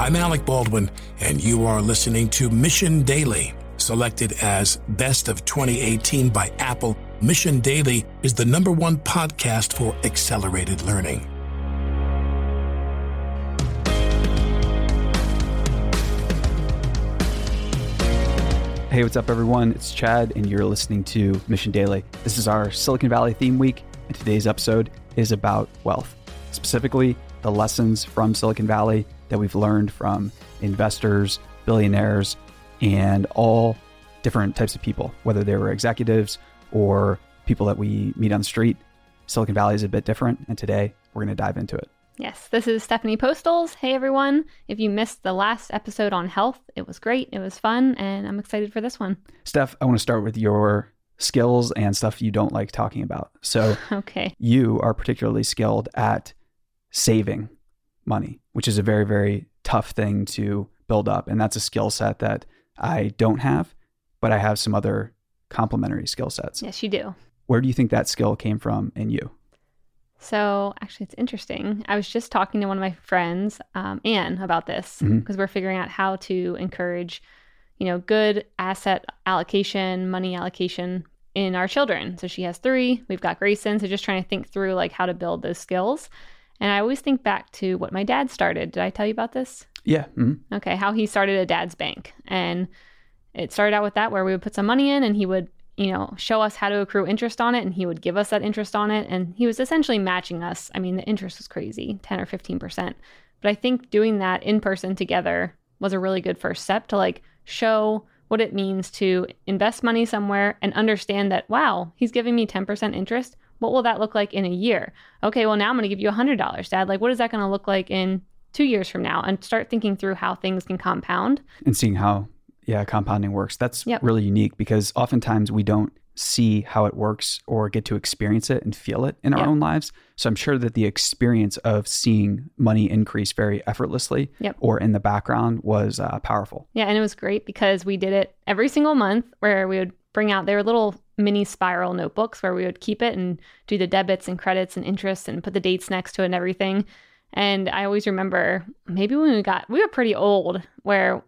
I'm Alec Baldwin, and you are listening to Mission Daily. Selected as Best of 2018 by Apple, Mission Daily is the number one podcast for accelerated learning. Hey, what's up, everyone? It's Chad, and you're listening to Mission Daily. This is our Silicon Valley theme week, and today's episode is about wealth, specifically the lessons from Silicon Valley that we've learned from investors, billionaires, and all different types of people, whether they were executives or people that we meet on the street. Silicon Valley is a bit different, and today we're going to dive into it. Yes, this is Stephanie Postles. Hey everyone. If you missed the last episode on health, it was great. It was fun, and I'm excited for this one. Steph, I want to start with your skills and stuff you don't like talking about. So, okay. You are particularly skilled at saving money, which is a very, very tough thing to build up. And that's a skill set that I don't have, but I have some other complementary skill sets. Yes, you do. Where do you think that skill came from in you? So actually, it's interesting. I was just talking to one of my friends, um, Anne, about this because mm-hmm. we're figuring out how to encourage, you know, good asset allocation, money allocation in our children. So she has three. We've got Grayson. So just trying to think through like how to build those skills. And I always think back to what my dad started. Did I tell you about this? Yeah. Mm-hmm. Okay. How he started a dad's bank. And it started out with that where we would put some money in and he would you know, show us how to accrue interest on it and he would give us that interest on it. And he was essentially matching us. I mean, the interest was crazy 10 or 15%. But I think doing that in person together was a really good first step to like show what it means to invest money somewhere and understand that, wow, he's giving me 10% interest. What will that look like in a year? Okay, well, now I'm going to give you $100, Dad. Like, what is that going to look like in two years from now? And start thinking through how things can compound. And seeing how yeah, compounding works. That's yep. really unique because oftentimes we don't see how it works or get to experience it and feel it in our yep. own lives. So I'm sure that the experience of seeing money increase very effortlessly yep. or in the background was uh, powerful. Yeah, and it was great because we did it every single month where we would bring out their little mini spiral notebooks where we would keep it and do the debits and credits and interest and put the dates next to it and everything. And I always remember maybe when we got, we were pretty old where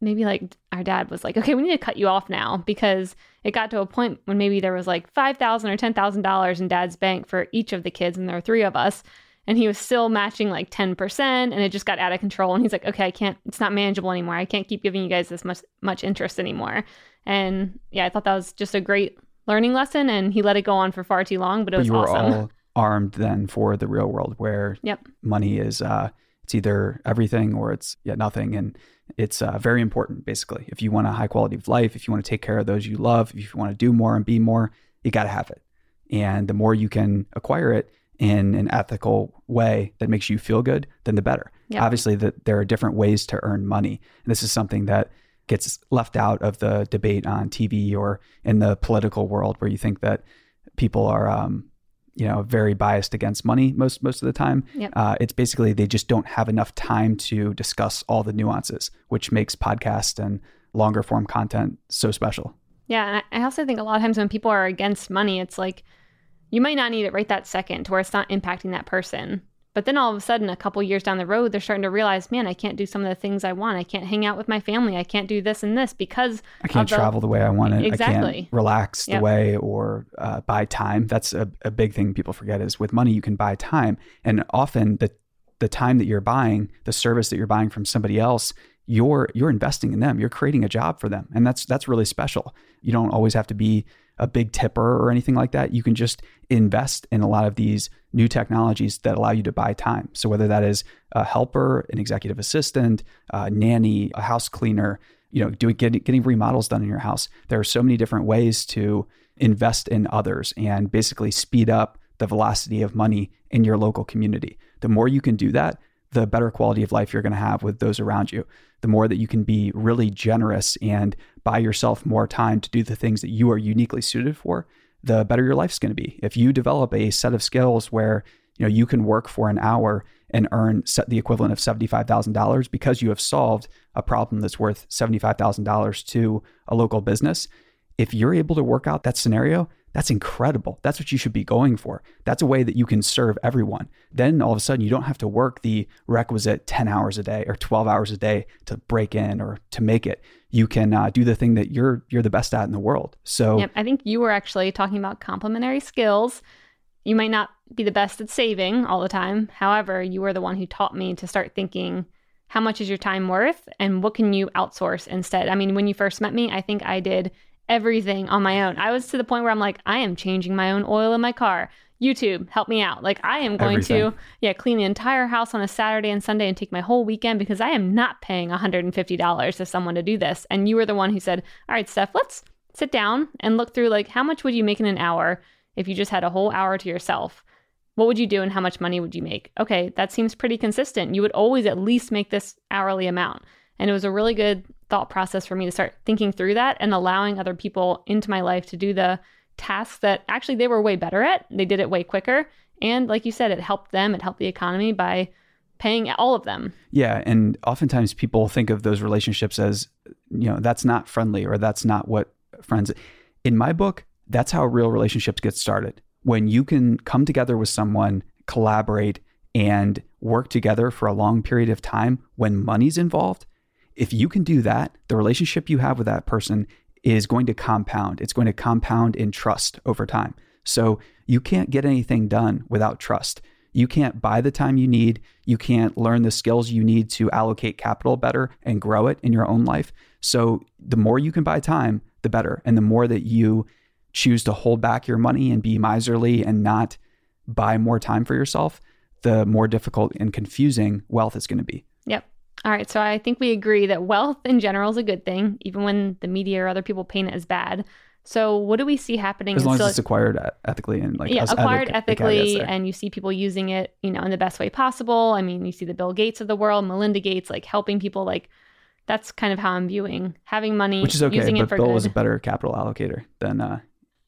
maybe like our dad was like, okay, we need to cut you off now because it got to a point when maybe there was like five thousand or ten thousand dollars in dad's bank for each of the kids, and there were three of us, and he was still matching like ten percent, and it just got out of control. And he's like, okay, I can't, it's not manageable anymore. I can't keep giving you guys this much much interest anymore. And yeah, I thought that was just a great learning lesson, and he let it go on for far too long, but it was but you were awesome. all armed then for the real world where yep. money is uh it's either everything or it's yeah nothing and it's uh, very important basically if you want a high quality of life if you want to take care of those you love if you want to do more and be more you got to have it and the more you can acquire it in an ethical way that makes you feel good then the better yep. obviously that there are different ways to earn money and this is something that gets left out of the debate on tv or in the political world where you think that people are um, you know very biased against money most most of the time. Yep. Uh, it's basically they just don't have enough time to discuss all the nuances, which makes podcast and longer form content so special. Yeah, and I also think a lot of times when people are against money, it's like you might not need it right that second to where it's not impacting that person. But then all of a sudden, a couple years down the road, they're starting to realize, man, I can't do some of the things I want. I can't hang out with my family. I can't do this and this because I can't the... travel the way I want it. Exactly. I can't relax yep. the way or uh, buy time. That's a, a big thing people forget is with money, you can buy time. And often the, the time that you're buying, the service that you're buying from somebody else, you're you're investing in them. You're creating a job for them. And that's that's really special. You don't always have to be a big tipper or anything like that. You can just invest in a lot of these new technologies that allow you to buy time. So whether that is a helper, an executive assistant, a nanny, a house cleaner, you know, doing getting, getting remodels done in your house. There are so many different ways to invest in others and basically speed up the velocity of money in your local community. The more you can do that, the better quality of life you're going to have with those around you. The more that you can be really generous and buy yourself more time to do the things that you are uniquely suited for, the better your life's going to be. If you develop a set of skills where you know you can work for an hour and earn the equivalent of $75,000 because you have solved a problem that's worth $75,000 to a local business, if you're able to work out that scenario, That's incredible. That's what you should be going for. That's a way that you can serve everyone. Then all of a sudden, you don't have to work the requisite 10 hours a day or 12 hours a day to break in or to make it. You can uh, do the thing that you're you're the best at in the world. So, yep, I think you were actually talking about complementary skills. You might not be the best at saving all the time. However, you were the one who taught me to start thinking how much is your time worth and what can you outsource instead? I mean, when you first met me, I think I did everything on my own. I was to the point where I'm like, I am changing my own oil in my car. YouTube, help me out. Like I am going everything. to yeah, clean the entire house on a Saturday and Sunday and take my whole weekend because I am not paying $150 to someone to do this. And you were the one who said, "All right, Steph, let's sit down and look through like how much would you make in an hour if you just had a whole hour to yourself?" What would you do and how much money would you make? Okay, that seems pretty consistent. You would always at least make this hourly amount. And it was a really good thought process for me to start thinking through that and allowing other people into my life to do the tasks that actually they were way better at. They did it way quicker. And like you said, it helped them, it helped the economy by paying all of them. Yeah. And oftentimes people think of those relationships as, you know, that's not friendly or that's not what friends. In my book, that's how real relationships get started. When you can come together with someone, collaborate, and work together for a long period of time when money's involved, if you can do that, the relationship you have with that person is going to compound. It's going to compound in trust over time. So you can't get anything done without trust. You can't buy the time you need. You can't learn the skills you need to allocate capital better and grow it in your own life. So the more you can buy time, the better. And the more that you choose to hold back your money and be miserly and not buy more time for yourself, the more difficult and confusing wealth is going to be. Yep. All right, so I think we agree that wealth in general is a good thing, even when the media or other people paint it as bad. So, what do we see happening? As long as it's acquired ethically and like yeah, acquired ethically, and you see people using it, you know, in the best way possible. I mean, you see the Bill Gates of the world, Melinda Gates, like helping people. Like that's kind of how I'm viewing having money, which is okay. Using but Bill was a better capital allocator than. uh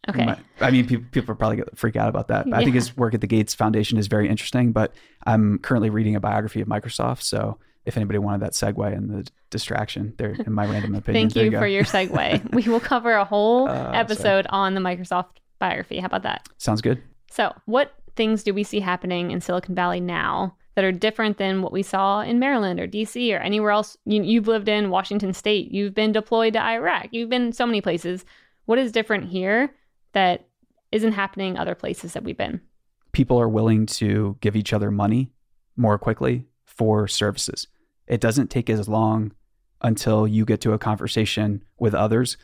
Okay. My, I mean, people, people probably get freak out about that. Yeah. I think his work at the Gates Foundation is very interesting, but I'm currently reading a biography of Microsoft, so if anybody wanted that segue and the distraction there in my random opinion. Thank you, you for your segue. we will cover a whole uh, episode sorry. on the Microsoft biography. How about that? Sounds good. So, what things do we see happening in Silicon Valley now that are different than what we saw in Maryland or DC or anywhere else? You, have lived in Washington State, you've been deployed to Iraq, you've been so many places. What is different here that isn't happening other places that we've been? People are willing to give each other money more quickly for services. It doesn't take as long until you get to a conversation with others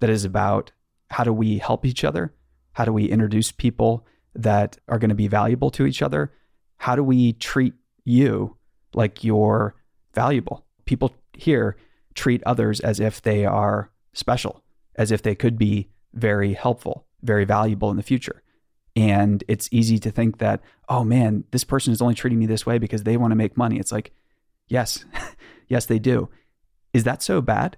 that is about how do we help each other? How do we introduce people that are going to be valuable to each other? How do we treat you like you're valuable? People here treat others as if they are special, as if they could be very helpful, very valuable in the future. And it's easy to think that, oh man, this person is only treating me this way because they want to make money. It's like, Yes, yes, they do. Is that so bad?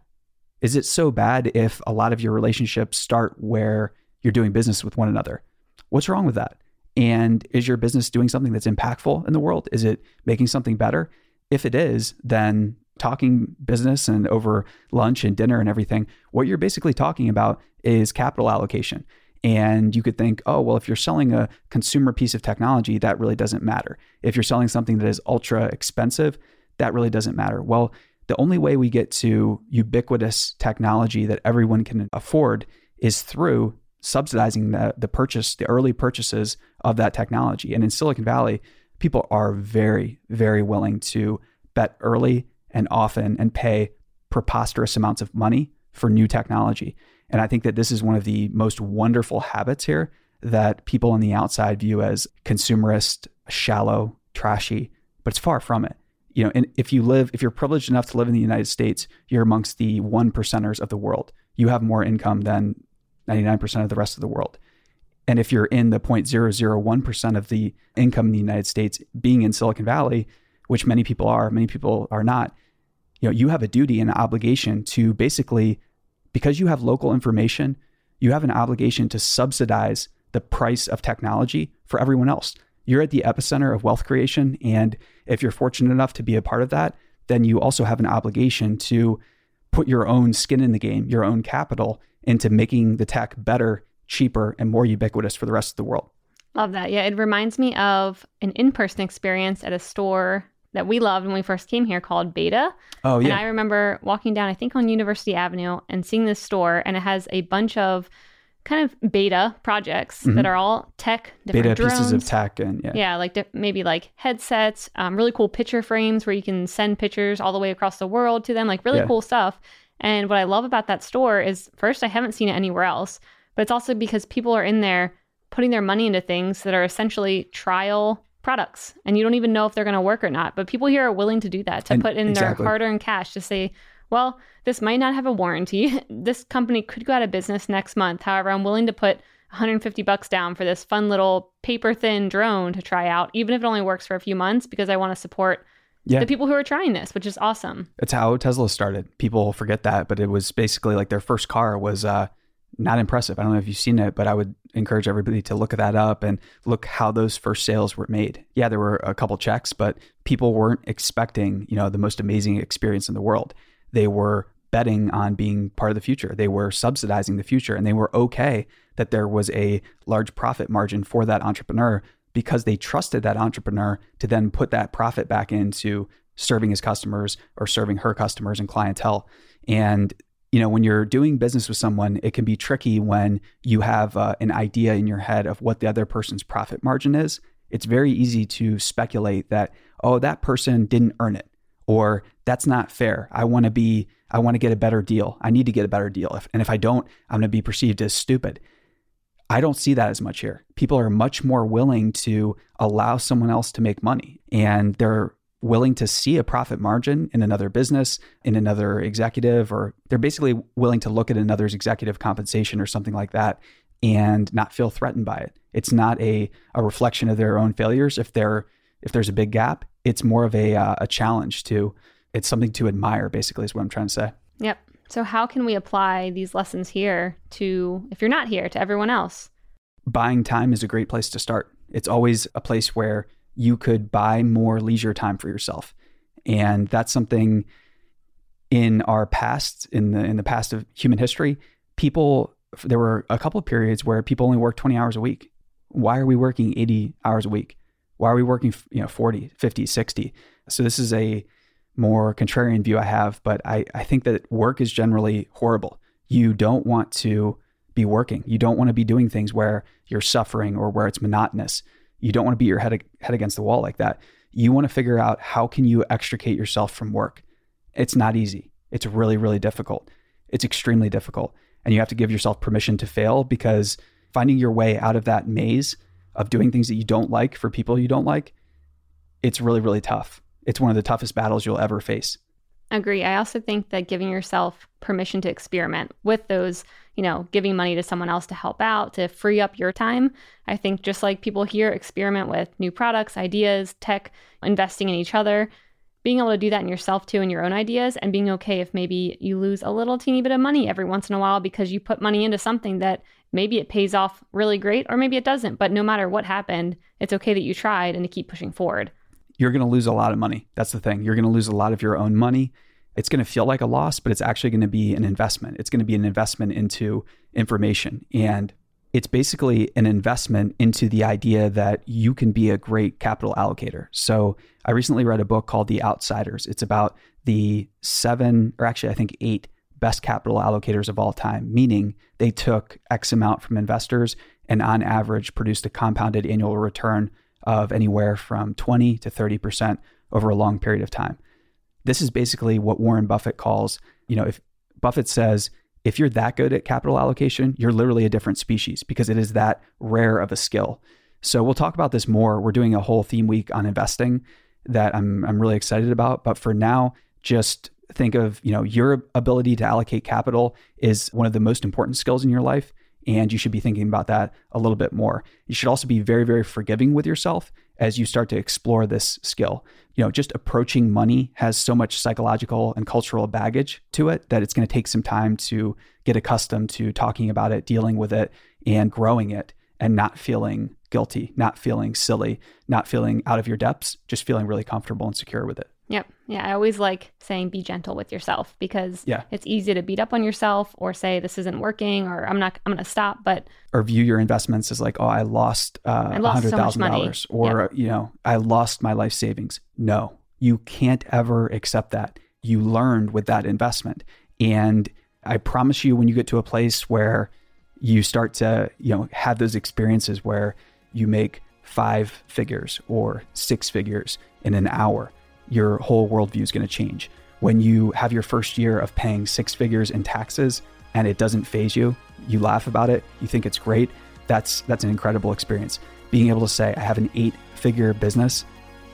Is it so bad if a lot of your relationships start where you're doing business with one another? What's wrong with that? And is your business doing something that's impactful in the world? Is it making something better? If it is, then talking business and over lunch and dinner and everything, what you're basically talking about is capital allocation. And you could think, oh, well, if you're selling a consumer piece of technology, that really doesn't matter. If you're selling something that is ultra expensive, that really doesn't matter. Well, the only way we get to ubiquitous technology that everyone can afford is through subsidizing the, the purchase, the early purchases of that technology. And in Silicon Valley, people are very, very willing to bet early and often and pay preposterous amounts of money for new technology. And I think that this is one of the most wonderful habits here that people on the outside view as consumerist, shallow, trashy, but it's far from it you know, and if you live, if you're privileged enough to live in the United States, you're amongst the one percenters of the world. You have more income than 99% of the rest of the world. And if you're in the 0.001% of the income in the United States being in Silicon Valley, which many people are, many people are not, you know, you have a duty and an obligation to basically, because you have local information, you have an obligation to subsidize the price of technology for everyone else you're at the epicenter of wealth creation. And if you're fortunate enough to be a part of that, then you also have an obligation to put your own skin in the game, your own capital into making the tech better cheaper, and more ubiquitous for the rest of the world. Love that. Yeah, it reminds me of an in person experience at a store that we loved when we first came here called Beta. Oh, yeah. And I remember walking down, I think on University Avenue, and seeing this store, and it has a bunch of kind of beta projects Mhm. that are all tech, different Beta drones. pieces of tech and yeah. Yeah, like di- maybe like headsets, um, really cool picture frames where you can send pictures all the way across the world to them, like really Yeah. cool stuff. And what I love about that store is first, I haven't seen it anywhere else, but it's also because people are in there putting their money into things that are essentially trial products and you don't even know if they're going to work or not. But people here are willing to do that, to And- put in exactly. their hard earned cash to say, well, this might not have a warranty. This company could go out of business next month. However, I'm willing to put 150 bucks down for this fun little paper thin drone to try out, even if it only works for a few months, because I want to support Yeah. the people who are trying this, which is awesome. It's how Tesla started. People forget that, but it was basically like their first car was uh, not impressive. I don't know if you've seen it, but I would encourage everybody to look that up and look how those first sales were made. Yeah, there were a couple checks, but people weren't expecting, you know, the most amazing experience in the world. They were betting on being part of the future. They were subsidizing the future and they were okay that there was a large profit margin for that entrepreneur because they trusted that entrepreneur to then put that profit back into serving his customers or serving her customers and clientele. And you know, when you're doing business with someone, it can be tricky when you have uh, an idea in your head of what the other person's profit margin is. It's very easy to speculate that, oh, that person didn't earn it, or that's not fair. I want to be, I want to get a better deal. I need to get a better deal. If, and if I don't, I'm going to be perceived as stupid. I don't see that as much here. People are much more willing to allow someone else to make money and they're willing to see a profit margin in another business, in another executive, or they're basically willing to look at another's executive compensation or something like that and not feel threatened by it. It's not a, a reflection of their own failures. If they're if there's a big gap, it's more of a uh, a challenge to it's something to admire basically is what I'm trying to say. Yep. So, how can we apply these lessons here to, if you're not here, to everyone else? buying time is a great place to start. It's always a place where you could buy more leisure time for yourself. And that's something in our past, in the in the past of human history, people there were a couple of periods where people only worked 20 hours a week. Why are we working 80 hours a week? Why are we working, you know, 40, 50, 60? So this is a more contrarian view I have, but I, I think that work is generally horrible. You don't want to be working. You don't want to be doing things where you're suffering or where it's monotonous. You don't want to beat your head head against the wall like that. You want to figure out how can you extricate yourself from work. It's not easy. It's really really difficult. It's extremely difficult. And you have to give yourself permission to fail because finding your way out of that maze of doing things that you don't like for people you don't like, it's really really tough. It's one of the toughest battles you'll ever face. Agree. I also think that giving yourself permission to experiment with those, you know, giving money to someone else to help out, to free up your time. I think just like people here experiment with new products, ideas, tech, investing in each other, being able to do that in yourself too, in your own ideas, and being okay if maybe you lose a little teeny bit of money every once in a while because you put money into something that maybe it pays off really great or maybe it doesn't. But no matter what happened, it's okay that you tried and to keep pushing forward. you're going to lose a lot of money. That's the thing. You're going to lose a lot of your own money. It's going to feel like a loss, but it's actually going to be an investment. It's going to be an investment into information. And it's basically an investment into the idea that you can be a great capital allocator. So I recently read a book called The Outsiders. It's about the seven, or actually, I think eight best capital allocators of all time, meaning they took X amount from investors and on average produced a compounded annual return of anywhere from 20 to 30% over a long period of time. This is basically what Warren Buffett calls, you know, if Buffett says, if you're that good at capital allocation, you're literally a different species because it is that rare of a skill. So we'll talk about this more. We're doing a whole theme week on investing that I'm I'm really excited about, but for now, just think of, you know, your ability to allocate capital is one of the most important skills in your life and you should be thinking about that a little bit more. You should also be very very forgiving with yourself as you start to explore this skill. You know, just approaching money has so much psychological and cultural baggage to it that it's going to take some time to get accustomed to talking about it, dealing with it, and growing it and not feeling guilty, not feeling silly, not feeling out of your depths, just feeling really comfortable and secure with it. Yep. Yeah. I always like saying be gentle with yourself because Yeah. it's easy to beat up on yourself or say this isn't working or I'm not, I'm going to stop. But or view your investments as like, oh, I lost uh, I lost so much money. $100,000 or, you know, I lost my life savings. No, you can't ever accept that. You learned with that investment. And I promise you, when you get to a place where you start to, you know, have those experiences where you make five figures or six figures in an hour, your whole worldview is going to change. When you have your first year of paying six figures in taxes and it doesn't phase you, you laugh about it, you think it's great. That's that's an incredible experience. Being able to say, I have an eight-figure business,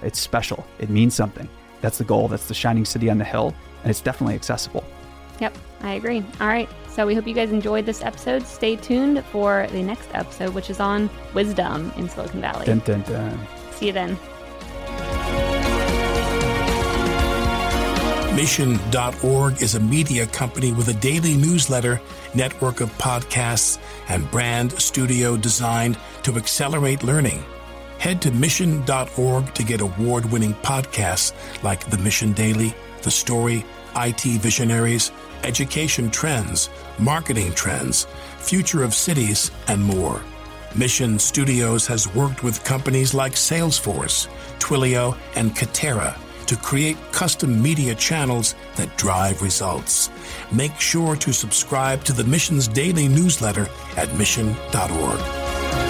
it's special. It means something. That's the goal. That's the shining city on the hill, and it's definitely accessible. Yep, I agree. All right. So we hope you guys enjoyed this episode. Stay tuned for the next episode, which is on wisdom in Silicon Valley. Dun, dun, dun. See you then. Mission.org is a media company with a daily newsletter, network of podcasts, and brand studio designed to accelerate learning. Head to mission.org to get award winning podcasts like The Mission Daily, The Story, IT Visionaries, Education Trends, Marketing Trends, Future of Cities, and more. Mission Studios has worked with companies like Salesforce, Twilio, and Katerra to create custom media channels that drive results. Make sure to subscribe to the Mission's daily newsletter at mission.org.